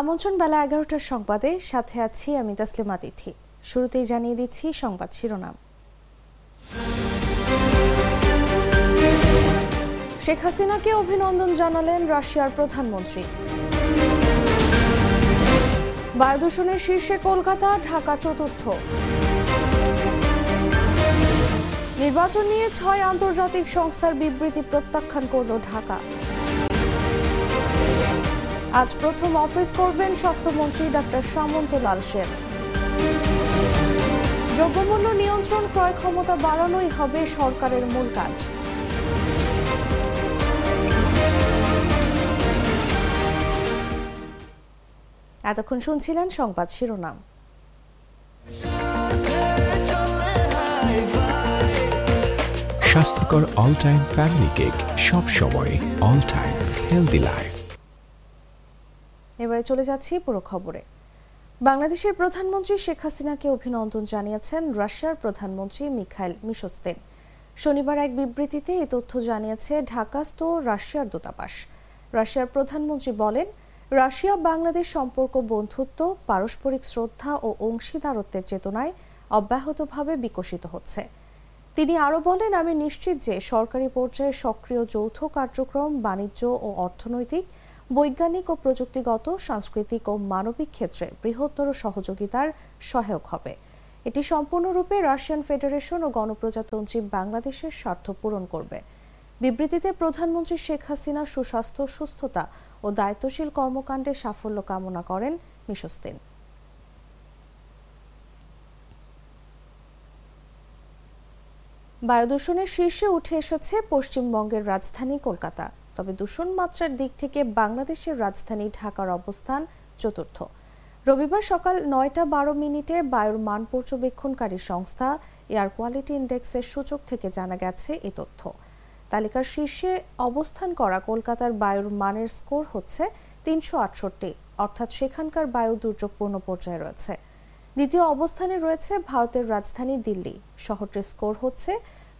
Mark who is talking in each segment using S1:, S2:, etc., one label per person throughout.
S1: আমন্ত্রণ বেলা এগারোটার সংবাদে সাথে আছি আমি তাসলিমা তিথি। শুরুতেই জানিয়ে দিচ্ছি সংবাদ শিরোনাম। শেখ হাসিনাকে অভিনন্দন জানালেন রাশিয়ার প্রধানমন্ত্রী। বায়ুদূষণের শীর্ষে কলকাতা, ঢাকা চতুর্থ। নির্বাচন নিয়ে ছয় আন্তর্জাতিক সংস্থার বিবৃতি প্রত্যাখ্যান করল ঢাকা। আজ প্রথম অফিস করবেন স্বাস্থ্যমন্ত্রী ডাক্তার সামন্ত লাল সেন। দ্রব্যমূল্য নিয়ন্ত্রণ ক্রয় ক্ষমতা বাড়ানোই হবে সরকারের মূল কাজ। এতক্ষণ শুনছিলেন সংবাদ শিরোনাম।
S2: স্বাস্থ্যকর অল টাইম ফ্যামিলি কেক সব সময় অল টাইম হেলদি লাইফ
S1: এবারে চলে যাচ্ছি পুরো খবরে। বাংলাদেশের প্রধানমন্ত্রী শেখ হাসিনাকে অভিনন্দন জানিয়েছেন রাশিয়ার প্রধানমন্ত্রী মিখাইল মিশোস্তেন। শনিবার এক বিবৃতিতে এই তথ্য জানিয়েছে, ঢাকাস্থ রাশিয়ার দূতাবাস। রাশিয়ার প্রধানমন্ত্রী বলেন, রাশিয়া বাংলাদেশ সম্পর্ক, বন্ধুত্ব, পারস্পরিক শ্রদ্ধা ও অংশীদারত্বের চেতনায় অব্যাহতভাবে বিকশিত হচ্ছে। তিনি আরও বলেন, আমি নিশ্চিত যে সরকারি পর্যায়ে সক্রিয় যৌথ কার্যক্রম, বাণিজ্য ও অর্থনৈতিক বৈজ্ঞানিক ও প্রযুক্তিগত, সাংস্কৃতিক ও মানবিক ক্ষেত্রে বৃহত্তর সহযোগিতার সহায়ক হবে। এটি সম্পূর্ণরূপে রাশিয়ান ফেডারেশন ও গণপ্রজাতন্ত্রী বাংলাদেশের স্বার্থ পূরণ করবে। বিবৃতিতে প্রধানমন্ত্রী শেখ হাসিনা সুস্বাস্থ্য, সুস্থতা ও দায়িত্বশীল কর্মকাণ্ডে সাফল্য কামনা করেন মিশস্তিন। বায়ুদূষণের শীর্ষে উঠে এসেছে পশ্চিমবঙ্গের রাজধানী কলকাতা। তবে দূষণ মাত্রার দিক থেকে বাংলাদেশের রাজধানী ঢাকার অবস্থান চতুর্থ। রবিবার সকাল নয়টা বারো মিনিটে বায়ুর মান পর্যবেক্ষণকারী সংস্থা এয়ার কোয়ালিটি ইন্ডেক্সের সূচক থেকে জানা গেছে এ তথ্য। তালিকার শীর্ষে অবস্থান করা কলকাতার বায়ুর মানের স্কোর হচ্ছে তিনশো আটষট্টি, অর্থাৎ সেখানকার বায়ু দুর্যোগপূর্ণ পর্যায়ে রয়েছে। দ্বিতীয় অবস্থানে রয়েছে ভারতের রাজধানী দিল্লি। শহরটির স্কোর হচ্ছে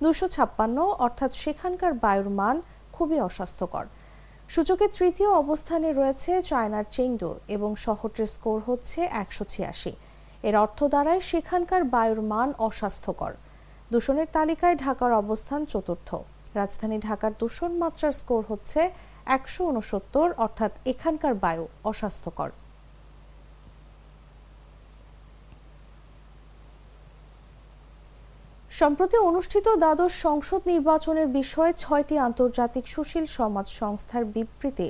S1: দুশো ছাপ্পান্ন, অর্থাৎ সেখানকার বায়ুর মান খুবই অস্বাস্থ্যকর। সূচকে তৃতীয় অবস্থানে রয়েছে চায়নার চেংডু এবং শহরটির স্কোর হচ্ছে একশো ছিয়াশি। এর অর্থ দ্বারায় সেখানকার বায়ুর মান অস্বাস্থ্যকর। দূষণের তালিকায় ঢাকার অবস্থান চতুর্থ। রাজধানী ঢাকার দূষণ মাত্রার স্কোর হচ্ছে একশো উনসত্তর অর্থাৎ এখানকার বায়ু অস্বাস্থ্যকর। সম্প্রতি অনুষ্ঠিত দ্বাদশ সংসদ নির্বাচনের বিষয়ে ছয়টি আন্তর্জাতিক সুশীল সমাজ সংস্থার বিবৃতি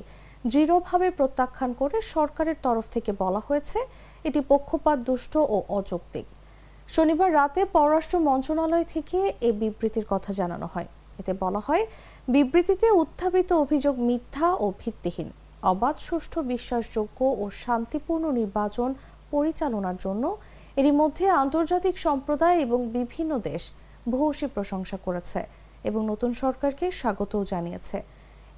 S1: দৃঢ়ভাবে প্রত্যাখ্যান করে সরকারের তরফ থেকে বলা হয়েছে, এটি পক্ষপাত, দুষ্ট ও অযৌক্তিক। শনিবার রাতে পররাষ্ট্র মন্ত্রণালয় থেকে এ বিবৃতির কথা জানানো হয়। এতে বলা হয়, বিবৃতিতে উত্থাপিত অভিযোগ মিথ্যা ও ভিত্তিহীন, অবাধ, সুষ্ঠু, বিশ্বাসযোগ্য ও শান্তিপূর্ণ নির্বাচন পরিচালনার জন্য এরই মধ্যে আন্তর্জাতিক সম্প্রদায় এবং বিভিন্ন দেশ ভূয়সী প্রশংসা করেছে এবং নতুন সরকারকে স্বাগতও জানিয়েছে।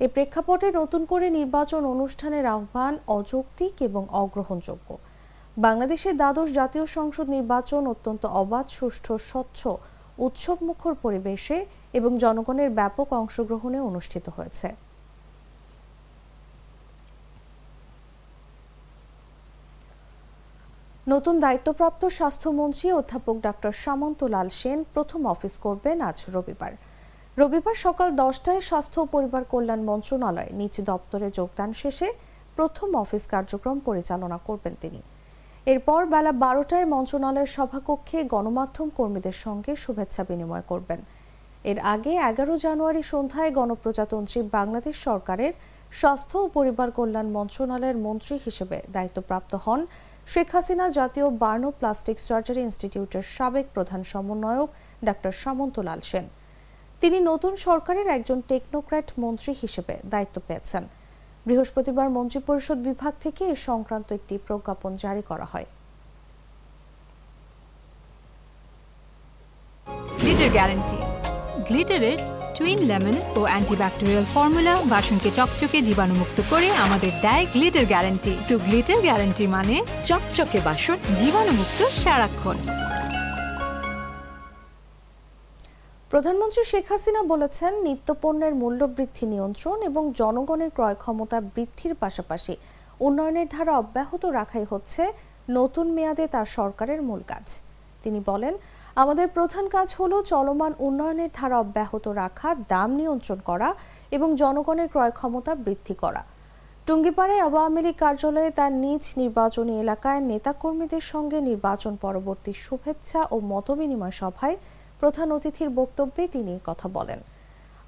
S1: এ প্রেক্ষাপটে নতুন করে নির্বাচন অনুষ্ঠানের আহ্বান অযৌক্তিক এবং অগ্রহণযোগ্য। বাংলাদেশের দ্বাদশ জাতীয় সংসদ নির্বাচন অত্যন্ত অবাধ, সুষ্ঠু, স্বচ্ছ, উৎসবমুখর পরিবেশে এবং জনগণের ব্যাপক অংশগ্রহণে অনুষ্ঠিত হয়েছে। নতুন দায়িত্বপ্রাপ্ত স্বাস্থ্যমন্ত্রী অধ্যাপক ডাক্তার সামন্ত লাল সেন প্রথম অফিস করবেন আজ রবিবার। রবিবার সকাল দশটায় স্বাস্থ্য ও পরিবার কল্যাণ মন্ত্রণালয় নিজ দপ্তরে যোগদান শেষে প্রথম অফিস কার্যক্রম পরিচালনা করবেন তিনি। এরপর বেলা বারোটায় মন্ত্রণালয়ের সভাকক্ষে গণমাধ্যম কর্মীদের সঙ্গে শুভেচ্ছা বিনিময় করবেন। এর আগে এগারো জানুয়ারি সন্ধ্যায় গণপ্রজাতন্ত্রী বাংলাদেশ সরকারের স্বাস্থ্য ও পরিবার কল্যাণ মন্ত্রণালয়ের মন্ত্রী হিসেবে দায়িত্বপ্রাপ্ত হন শেখ হাসিনা জাতীয় বার্নো প্লাস্টিক সার্জারি ইনস্টিটিউটের সাবেক প্রধান সমন্বয়ক ডাক্তার সামন্ত লাল সেন। তিনি নতুন সরকারের একজন টেকনোক্র্যাট মন্ত্রী হিসেবে দায়িত্ব পেয়েছেন। বৃহস্পতিবার মন্ত্রিপরিষদ বিভাগ থেকে এ সংক্রান্ত একটি প্রজ্ঞাপন জারি করা হয়।
S3: Glitter guarantee. গ্লিটারের টুইন লেমন ও অ্যান্টিব্যাকটেরিয়াল ফর্মুলা বাসনকে চকচকে জীবাণুমুক্ত করে আমাদের দেয় গ্লিটার গ্যারান্টি তো গ্লিটার গ্যারান্টি মানে চকচকে বাসন, জীবাণুমুক্ত সারাক্ষণ।
S1: প্রধানমন্ত্রী শেখ হাসিনা বলেছেন, নিত্যপণ্যের মূল্যবৃদ্ধি নিয়ন্ত্রণ এবং জনগণের ক্রয় ক্ষমতা বৃদ্ধির পাশাপাশি উন্নয়নের ধারা অব্যাহত রাখাই হচ্ছে নতুন মেয়াদে তার সরকারের মূল কাজ। তিনি বলেন আমাদের প্রধান কাজ হলো চলমান উন্নয়নের ধারা অব্যাহত রাখা, দাম নিয়ন্ত্রণ করা এবং জনগণের ক্রয় ক্ষমতা বৃদ্ধি করা। টুঙ্গিপাড়ায় আওয়ামী লীগ কার্যালয়ে তার নিজ নির্বাচনী এলাকায় নেতাকর্মীদের সঙ্গে নির্বাচন পরবর্তী শুভেচ্ছা ও মতবিনিময় সভায় প্রধান অতিথির বক্তব্যে তিনি কথা বলেন।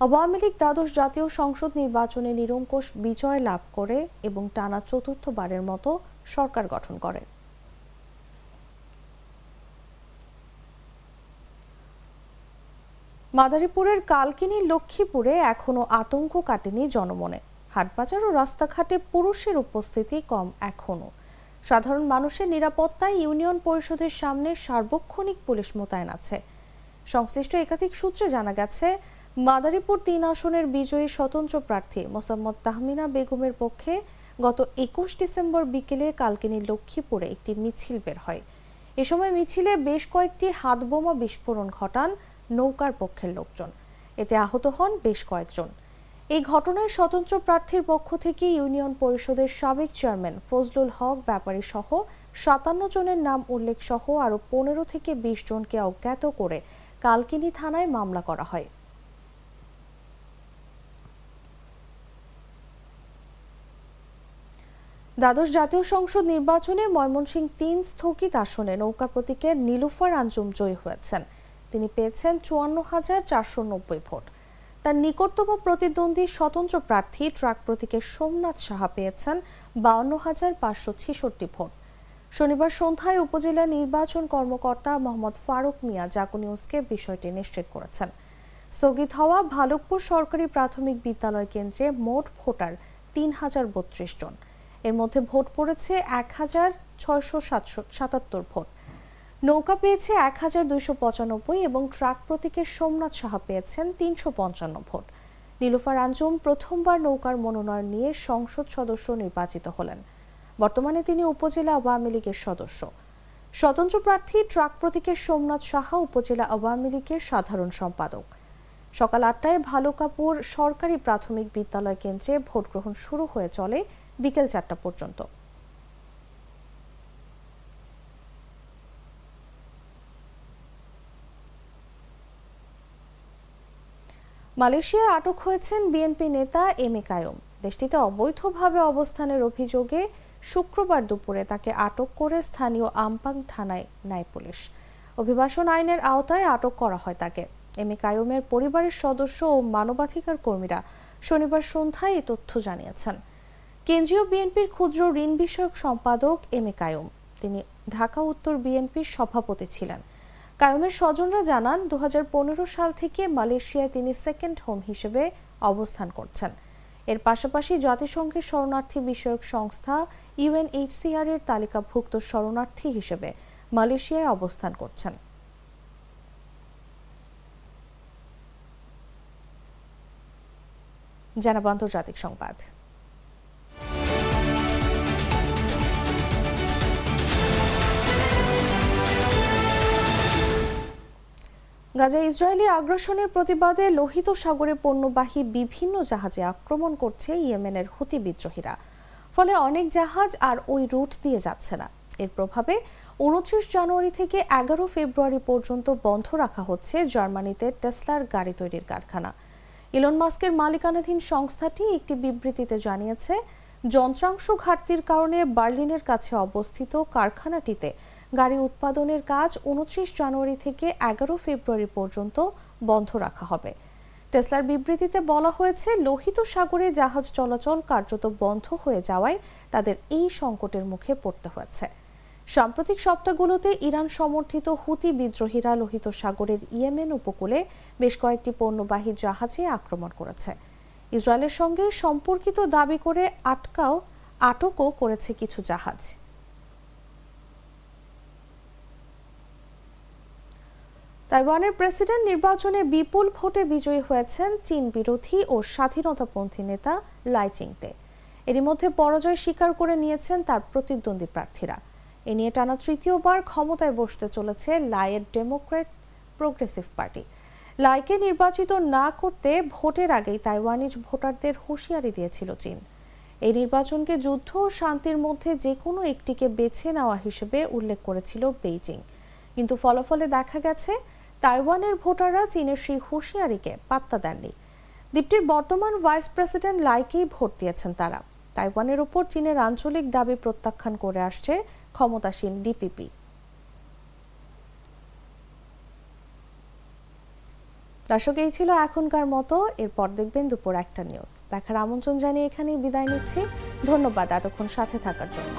S1: আওয়ামী লীগ দ্বাদশ জাতীয় সংসদ নির্বাচনে নিরঙ্কুশ বিজয় লাভ করে এবং টানা চতুর্থবারের মতো সরকার গঠন করে। মাদারীপুরের কালকিনি লক্ষ্মীপুরে এখনও আতঙ্ক কাটেনি জনমনে। হাটবাজার ও রাস্তাঘাটে পুরুষের উপস্থিতি কম এখনও। সাধারণ মানুষের নিরাপত্তায় ইউনিয়ন পরিষদের সামনে সার্বক্ষণিক পুলিশ মোতায়েন আছে। সংশ্লিষ্ট একাধিক সূত্রে জানা গেছে, মাদারীপুর তিন আসনের বিজয়ী স্বতন্ত্র প্রার্থী মোসাম্মদ তাহমিনা বেগমের পক্ষে গত একুশ ডিসেম্বর বিকেলে কালকিনি লক্ষ্মীপুরে একটি মিছিল বের হয়। এ সময় মিছিলে বেশ কয়েকটি হাতবোমা বিস্ফোরণ ঘটান নৌকার পক্ষের লোকজন। এতে আহত হন বেশ কয়েকজন। এই ঘটনায় স্বতন্ত্র প্রার্থীর পক্ষ থেকে ইউনিয়ন পরিষদের সাবেক চেয়ারম্যান ফজলুল হক, ব্যাপারী সহ সাতান্ন জনের নাম উল্লেখ সহ আরও পনেরো থেকে বিশ জনকে অজ্ঞাত করে কালকিনি থানায় মামলা করা হয়। দ্বাদশ জাতীয় সংসদ নির্বাচনে ময়মনসিংহ তিন স্থগিত আসনে নৌকা প্রতীকের নীলুফার আঞ্জুম জয়ী হয়েছেন। তিনি পেয়েছেন চুয়ান্ন হাজার চারশো নব্বই ভোট। তার নিকটতম প্রতিদ্বন্দ্বী স্বতন্ত্র প্রার্থী ট্রাক প্রতীকের সোমনাথ সাহা পেয়েছেন বাউন্ন হাজার পাঁচশো ছেষট্টি ভোট। শনিবার সন্ধ্যায় উপজেলা নির্বাচন কর্মকর্তা মোহাম্মদ ফারুক মিয়া জাকু নিউজকে বিষয়টি নিশ্চিত করেছেন। স্থগিত হওয়া ভালুকপুর সরকারি প্রাথমিক বিদ্যালয় কেন্দ্রে মোট ভোটার তিন হাজার বত্রিশ জন। এর মধ্যে ভোট পড়েছে এক হাজার ছয়শো সাতাত্তর ভোট। নৌকা পেয়েছে এক হাজার দুইশো পঁচানব্বই এবং ট্রাক প্রতীকের সোমনাথ সাহা পেয়েছেন তিনশো পঞ্চান্ন ভোট। নীলুফার আঞ্জুম প্রথমবার নৌকার মনোনয়ন নিয়ে সংসদ সদস্য নির্বাচিত হলেন। বর্তমানে তিনি উপজেলা আওয়ামী লীগের সদস্য। স্বতন্ত্র প্রার্থী ট্রাক প্রতীকের সোমনাথ সাহা উপজেলা আওয়ামী লীগের সাধারণ সম্পাদক। সকাল আটটায় ভালুকাপুর সরকারি প্রাথমিক বিদ্যালয় কেন্দ্রে ভোট গ্রহণ শুরু হয়ে চলে বিকেল চারটা পর্যন্ত। মালয়েশিয়ায় আটক হয়েছেন বিএনপি নেতা এম এ কায়ুম। দেশটিতে অবৈধভাবে অবস্থানের অভিযোগে শুক্রবার দুপুরে তাকে আটক করে স্থানীয় আমপাং থানায় নেয় পুলিশ। অভিবাসন আইনের আওতায় আটক করা হয় তাকে। এম এ কায়ুমের পরিবারের সদস্য ও মানবাধিকার কর্মীরা শনিবার সন্ধ্যায় এই তথ্য জানিয়েছেন। কেন্দ্রীয় বিএনপির ক্ষুদ্র ঋণ বিষয়ক সম্পাদক এম এ কায়ুম। তিনি ঢাকা উত্তর বিএনপির সভাপতি ছিলেন। কায়ুমের স্বজনরা জানান দু হাজার পনেরো সাল থেকে মালয়েশিয়ায় তিনি সেকেন্ড হোম হিসেবে অবস্থান করছেন। এর পাশাপাশি জাতিসংঘের শরণার্থী বিষয়ক সংস্থা ইউএনএইচসিআর এর তালিকাভুক্ত শরণার্থী হিসেবে মালয়েশিয়ায় অবস্থান করছেন। জানাব আন্তর্জাতিক সংবাদ। গাজা ইসরায়েলি আগ্রাসনের প্রতিবাদে লোহিত সাগরে পণ্যবাহী বিভিন্ন জাহাজে আক্রমণ করছে ইয়েমেনের হুতি বিদ্রোহীরা। ফলে অনেক জাহাজ আর ওই রুট দিয়ে যাচ্ছে না। এর প্রভাবে উনত্রিশ জানুয়ারি থেকে এগারো ফেব্রুয়ারি পর্যন্ত বন্ধ রাখা হচ্ছে জার্মানিতে টেসলার গাড়ি তৈরির কারখানা। ইলন মাস্কের মালিকানাধীন সংস্থাটি একটি বিবৃতিতে জানিয়েছে যন্ত্রাংশ ঘাটতির কারণে বার্লিনের কাছে অবস্থিত কারখানাটিতে গাড়ি উৎপাদনের কাজ উনত্রিশ জানুয়ারি থেকে এগারো ফেব্রুয়ারি পর্যন্ত বন্ধ রাখা হবে। টেসলার বিবৃতিতে বলা হয়েছে, লোহিত সাগরে জাহাজ চলাচল কার্যত বন্ধ হয়ে যাওয়ায় তাদের এই সংকটের মুখে পড়তে হয়েছে। সাম্প্রতিক সপ্তাহগুলোতে ইরান সমর্থিত হুতি বিদ্রোহীরা লোহিত সাগরের ইয়েমেন উপকূলে বেশ কয়েকটি পণ্যবাহী জাহাজে আক্রমণ করেছে। ইসরায়েলের সঙ্গে সম্পর্কিত দাবি করে আটকাও, আটকও করেছে কিছু জাহাজ। তাইওয়ানের প্রেসিডেন্ট নির্বাচনে বিপুল ভোটে বিজয়ী হয়েছেন চীন বিরোধী ও স্বাধীনতাপন্থী নেতা লাই চিংতে। এরই মধ্যে পরাজয় স্বীকার করে নিয়েছেন তার প্রতিদ্বন্দ্বী প্রার্থীরা। এ নিয়ে টানা তৃতীয়বার ক্ষমতায় বসতে চলেছে লাইয়ের ডেমোক্রেট প্রোগ্রেসিভ পার্টি। লাইকে নির্বাচিত না করতে ভোটের আগেই তাইওয়ানিজ ভোটারদের হুঁশিয়ারি দিয়েছিল চীন। এই নির্বাচনকে যুদ্ধ ও শান্তির মধ্যে যে কোনো একটিকে বেছে নেওয়া হিসেবে উল্লেখ করেছিল বেইজিং। কিন্তু ফলাফলে দেখা গেছে, তাইওয়ানের ভোটাররা চীনের সেই হুঁশিয়ারিকে পাত্তা দেননি। দ্বীপটির বর্তমান ভাইস প্রেসিডেন্ট লাইকেই ভোট দিয়েছেন তারা। তাইওয়ানের ওপর চীনের আঞ্চলিক দাবি প্রত্যাখ্যান করে আসছে ক্ষমতাসীন ডিপিপি। দর্শক, এই ছিল এখনকার মতো। এরপর দেখবেন দুপুর একটা নিউজ দেখার আমন্ত্রণ জানিয়ে এখানেই বিদায় নিচ্ছি। ধন্যবাদ এতক্ষণ সাথে থাকার জন্য।